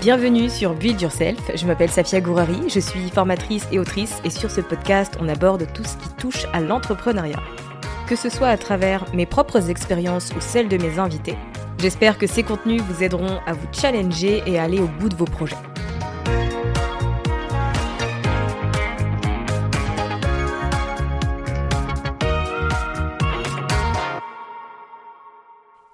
Bienvenue sur Build Yourself, je m'appelle Safia Gourari, je suis formatrice et autrice et sur ce podcast on aborde tout ce qui touche à l'entrepreneuriat. Que ce soit à travers mes propres expériences ou celles de mes invités, j'espère que ces contenus vous aideront à vous challenger et à aller au bout de vos projets.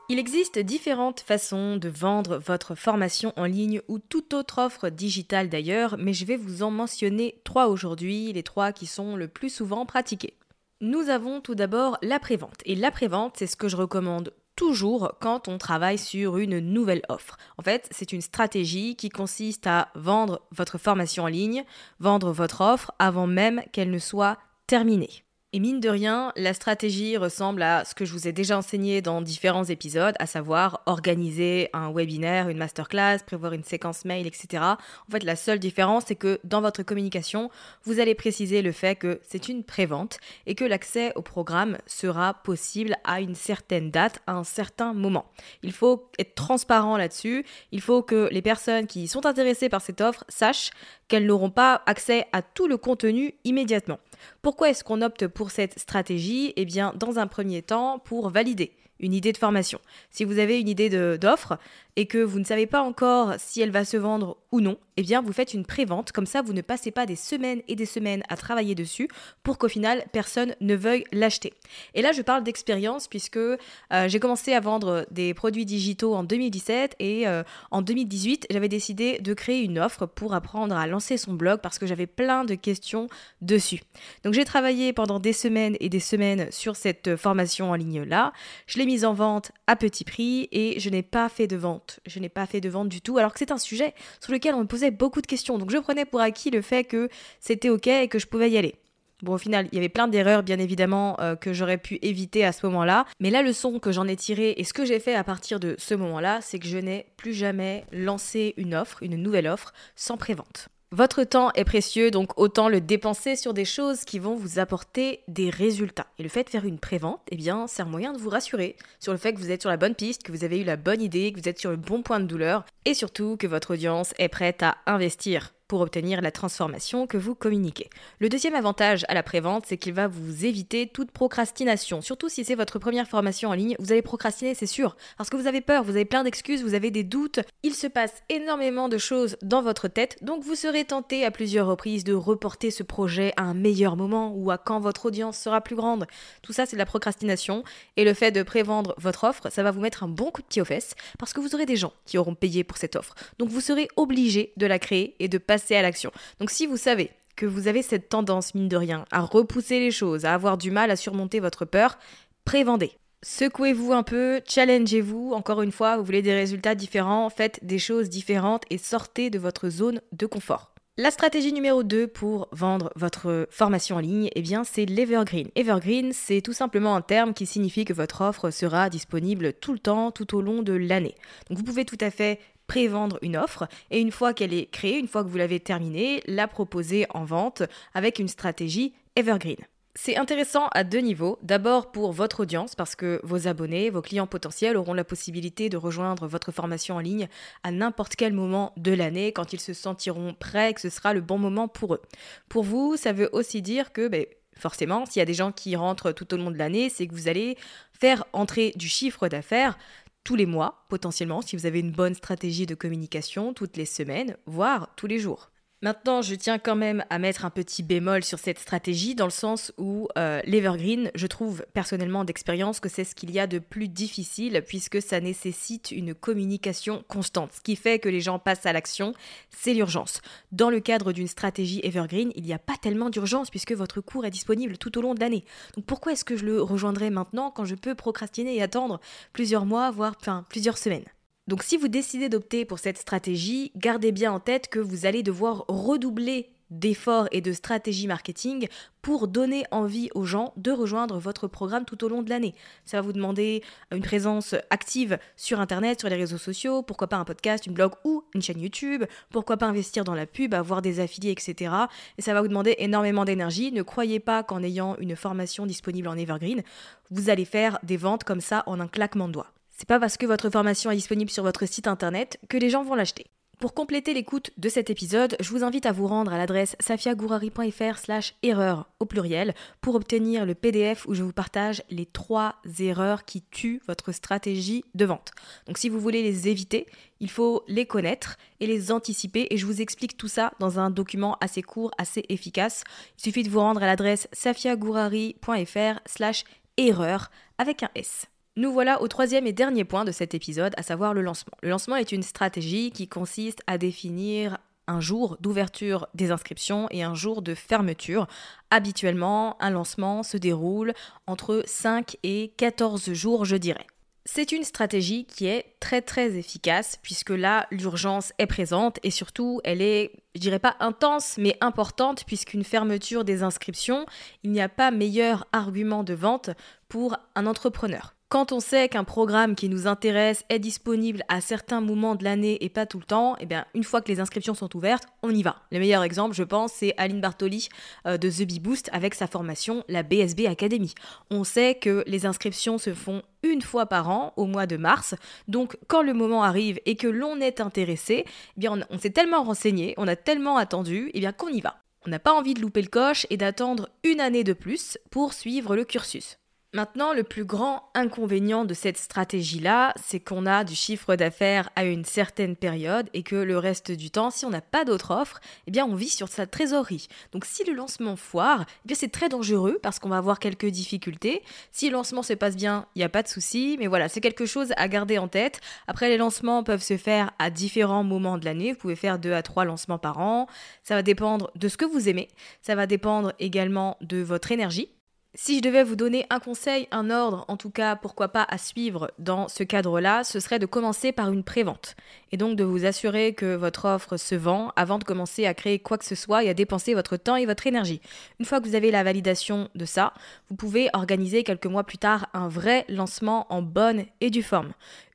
Il existe différentes façons de vendre votre formation en ligne ou toute autre offre digitale d'ailleurs, mais je vais vous en mentionner trois aujourd'hui, les trois qui sont le plus souvent pratiqués. Nous avons tout d'abord l'après-vente. Et l'après-vente, c'est ce que je recommande toujours quand on travaille sur une nouvelle offre. En fait, c'est une stratégie qui consiste à vendre votre formation en ligne, vendre votre offre avant même qu'elle ne soit terminée. Et mine de rien, la stratégie ressemble à ce que je vous ai déjà enseigné dans différents épisodes, à savoir organiser un webinaire, une masterclass, prévoir une séquence mail, etc. En fait, la seule différence, c'est que dans votre communication, vous allez préciser le fait que c'est une prévente et que l'accès au programme sera possible à une certaine date, à un certain moment. Il faut être transparent là-dessus. Il faut que les personnes qui sont intéressées par cette offre sachent qu'elles n'auront pas accès à tout le contenu immédiatement. Pourquoi est-ce qu'on opte pour cette stratégie? Eh bien, dans un premier temps, pour valider une idée de formation. Si vous avez une idée d'offre et que vous ne savez pas encore si elle va se vendre ou non, eh bien vous faites une prévente, comme ça vous ne passez pas des semaines et des semaines à travailler dessus pour qu'au final personne ne veuille l'acheter. Et là je parle d'expérience puisque euh, j'ai commencé à vendre des produits digitaux en 2017 et euh, en 2018 j'avais décidé de créer une offre pour apprendre à lancer son blog parce que j'avais plein de questions dessus. Donc j'ai travaillé pendant des semaines et des semaines sur cette formation en ligne là, je l'ai mise en vente à petit prix et je n'ai pas fait de vente je n'ai pas fait de vente du tout, alors que c'est un sujet sur lequel on me posait beaucoup de questions. Donc je prenais pour acquis le fait que c'était ok et que je pouvais y aller. Bon, au final, il y avait plein d'erreurs, bien évidemment, euh, que j'aurais pu éviter à ce moment-là. Mais la leçon que j'en ai tirée et ce que j'ai fait à partir de ce moment-là, c'est que je n'ai plus jamais lancé une offre, une nouvelle offre, sans prévente. Votre temps est précieux, donc autant le dépenser sur des choses qui vont vous apporter des résultats. Et le fait de faire une prévente, eh bien, c'est un moyen de vous rassurer sur le fait que vous êtes sur la bonne piste, que vous avez eu la bonne idée, que vous êtes sur le bon point de douleur, et surtout que votre audience est prête à investir pour obtenir la transformation que vous communiquez. Le deuxième avantage à la prévente, c'est qu'il va vous éviter toute procrastination. Surtout si c'est votre première formation en ligne, vous allez procrastiner, c'est sûr, parce que vous avez peur, vous avez plein d'excuses, vous avez des doutes. Il se passe énormément de choses dans votre tête, donc vous serez tenté à plusieurs reprises de reporter ce projet à un meilleur moment ou à quand votre audience sera plus grande. Tout ça, c'est de la procrastination, et le fait de prévendre votre offre, ça va vous mettre un bon coup de pied aux fesses, parce que vous aurez des gens qui auront payé pour cette offre. Donc vous serez obligé de la créer et de à l'action. Donc si vous savez que vous avez cette tendance, mine de rien, à repousser les choses, à avoir du mal à surmonter votre peur, prévendez. Secouez-vous un peu, challengez-vous. Encore une fois, vous voulez des résultats différents, faites des choses différentes et sortez de votre zone de confort. La stratégie numéro 2 pour vendre votre formation en ligne, eh bien, c'est l'Evergreen. Evergreen, c'est tout simplement un terme qui signifie que votre offre sera disponible tout le temps, tout au long de l'année. Donc vous pouvez tout à fait pré-vendre une offre et une fois qu'elle est créée, une fois que vous l'avez terminée, la proposer en vente avec une stratégie Evergreen. C'est intéressant à deux niveaux. D'abord pour votre audience, parce que vos abonnés, vos clients potentiels auront la possibilité de rejoindre votre formation en ligne à n'importe quel moment de l'année, quand ils se sentiront prêts, que ce sera le bon moment pour eux. Pour vous, ça veut aussi dire que ben, forcément, s'il y a des gens qui rentrent tout au long de l'année, c'est que vous allez faire entrer du chiffre d'affaires tous les mois, potentiellement, si vous avez une bonne stratégie de communication, toutes les semaines, voire tous les jours. Maintenant, je tiens quand même à mettre un petit bémol sur cette stratégie, dans le sens où euh, l'Evergreen, je trouve personnellement d'expérience que c'est ce qu'il y a de plus difficile, puisque ça nécessite une communication constante. Ce qui fait que les gens passent à l'action, c'est l'urgence. Dans le cadre d'une stratégie Evergreen, il n'y a pas tellement d'urgence, puisque votre cours est disponible tout au long de l'année. Donc pourquoi est-ce que je le rejoindrai maintenant quand je peux procrastiner et attendre plusieurs mois, voire plusieurs semaines? Donc si vous décidez d'opter pour cette stratégie, gardez bien en tête que vous allez devoir redoubler d'efforts et de stratégie marketing pour donner envie aux gens de rejoindre votre programme tout au long de l'année. Ça va vous demander une présence active sur Internet, sur les réseaux sociaux, pourquoi pas un podcast, une blog ou une chaîne YouTube, pourquoi pas investir dans la pub, avoir des affiliés, etc. Et ça va vous demander énormément d'énergie. Ne croyez pas qu'en ayant une formation disponible en Evergreen, vous allez faire des ventes comme ça en un claquement de doigts. C'est pas parce que votre formation est disponible sur votre site internet que les gens vont l'acheter. Pour compléter l'écoute de cet épisode, je vous invite à vous rendre à l'adresse safiagourari.fr slash erreur au pluriel pour obtenir le PDF où je vous partage les trois erreurs qui tuent votre stratégie de vente. Donc si vous voulez les éviter, il faut les connaître et les anticiper et je vous explique tout ça dans un document assez court, assez efficace. Il suffit de vous rendre à l'adresse safiagourari.fr slash erreur avec un S. Nous voilà au troisième et dernier point de cet épisode, à savoir le lancement. Le lancement est une stratégie qui consiste à définir un jour d'ouverture des inscriptions et un jour de fermeture. Habituellement, un lancement se déroule entre 5 et 14 jours, je dirais. C'est une stratégie qui est très très efficace puisque là l'urgence est présente et surtout elle est, je dirais pas intense mais importante puisqu'une fermeture des inscriptions, il n'y a pas meilleur argument de vente pour un entrepreneur. Quand on sait qu'un programme qui nous intéresse est disponible à certains moments de l'année et pas tout le temps, eh bien, une fois que les inscriptions sont ouvertes, on y va. Le meilleur exemple, je pense, c'est Aline Bartoli euh, de The Bee Boost avec sa formation, la BSB Academy. On sait que les inscriptions se font une fois par an au mois de mars. Donc quand le moment arrive et que l'on est intéressé, eh bien on, s'est tellement renseigné, on a tellement attendu, eh bien qu'on y va. On n'a pas envie de louper le coche et d'attendre une année de plus pour suivre le cursus. Maintenant, le plus grand inconvénient de cette stratégie-là, c'est qu'on a du chiffre d'affaires à une certaine période et que le reste du temps, si on n'a pas d'autres offres, eh bien on vit sur sa trésorerie. Donc si le lancement foire, eh c'est très dangereux parce qu'on va avoir quelques difficultés. Si le lancement se passe bien, il n'y a pas de souci, mais voilà, c'est quelque chose à garder en tête. Après, les lancements peuvent se faire à différents moments de l'année. Vous pouvez faire deux à trois lancements par an. Ça va dépendre de ce que vous aimez. Ça va dépendre également de votre énergie. Si je devais vous donner un conseil, un ordre, en tout cas pourquoi pas à suivre dans ce cadre-là, ce serait de commencer par une prévente. Et donc de vous assurer que votre offre se vend avant de commencer à créer quoi que ce soit et à dépenser votre temps et votre énergie. Une fois que vous avez la validation de ça, vous pouvez organiser quelques mois plus tard un vrai lancement en bonne et due forme.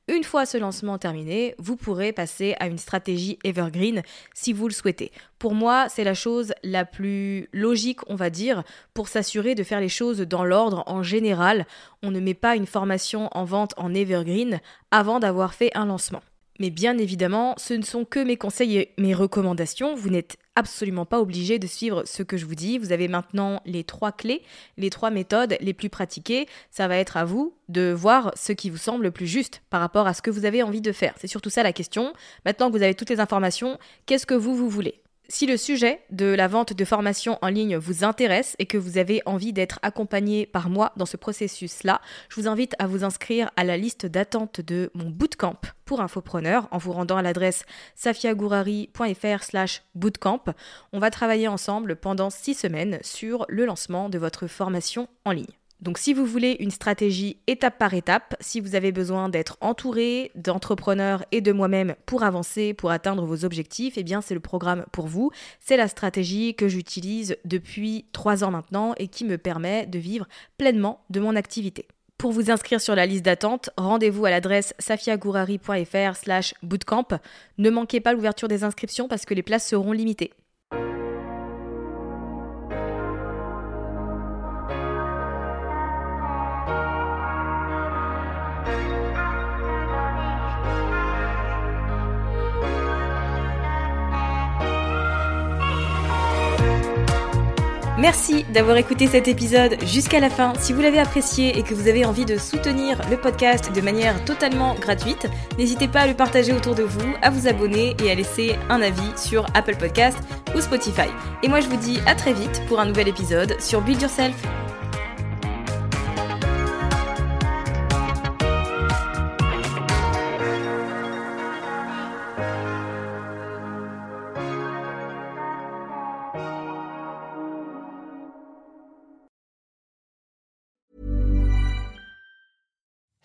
Une fois ce lancement terminé, vous pourrez passer à une stratégie evergreen si vous le souhaitez. Pour moi, c'est la chose la plus logique, on va dire, pour s'assurer de faire les choses dans l'ordre en général. On ne met pas une formation en vente en evergreen avant d'avoir fait un lancement. Mais bien évidemment, ce ne sont que mes conseils et mes recommandations. Vous n'êtes absolument pas obligé de suivre ce que je vous dis. Vous avez maintenant les trois clés, les trois méthodes les plus pratiquées. Ça va être à vous de voir ce qui vous semble le plus juste par rapport à ce que vous avez envie de faire. C'est surtout ça la question. Maintenant que vous avez toutes les informations, qu'est-ce que vous, vous voulez? Si le sujet de la vente de formation en ligne vous intéresse et que vous avez envie d'être accompagné par moi dans ce processus-là, je vous invite à vous inscrire à la liste d'attente de mon bootcamp pour infopreneurs en vous rendant à l'adresse safiagourari.fr slash bootcamp. On va travailler ensemble pendant six semaines sur le lancement de votre formation en ligne. Donc si vous voulez une stratégie étape par étape, si vous avez besoin d'être entouré d'entrepreneurs et de moi-même pour avancer, pour atteindre vos objectifs, eh bien c'est le programme pour vous. C'est la stratégie que j'utilise depuis trois ans maintenant et qui me permet de vivre pleinement de mon activité. Pour vous inscrire sur la liste d'attente, rendez-vous à l'adresse safiagourari.fr slash bootcamp. Ne manquez pas l'ouverture des inscriptions parce que les places seront limitées. Merci d'avoir écouté cet épisode jusqu'à la fin. Si vous l'avez apprécié et que vous avez envie de soutenir le podcast de manière totalement gratuite, n'hésitez pas à le partager autour de vous, à vous abonner et à laisser un avis sur Apple Podcast ou Spotify. Et moi je vous dis à très vite pour un nouvel épisode sur Build Yourself.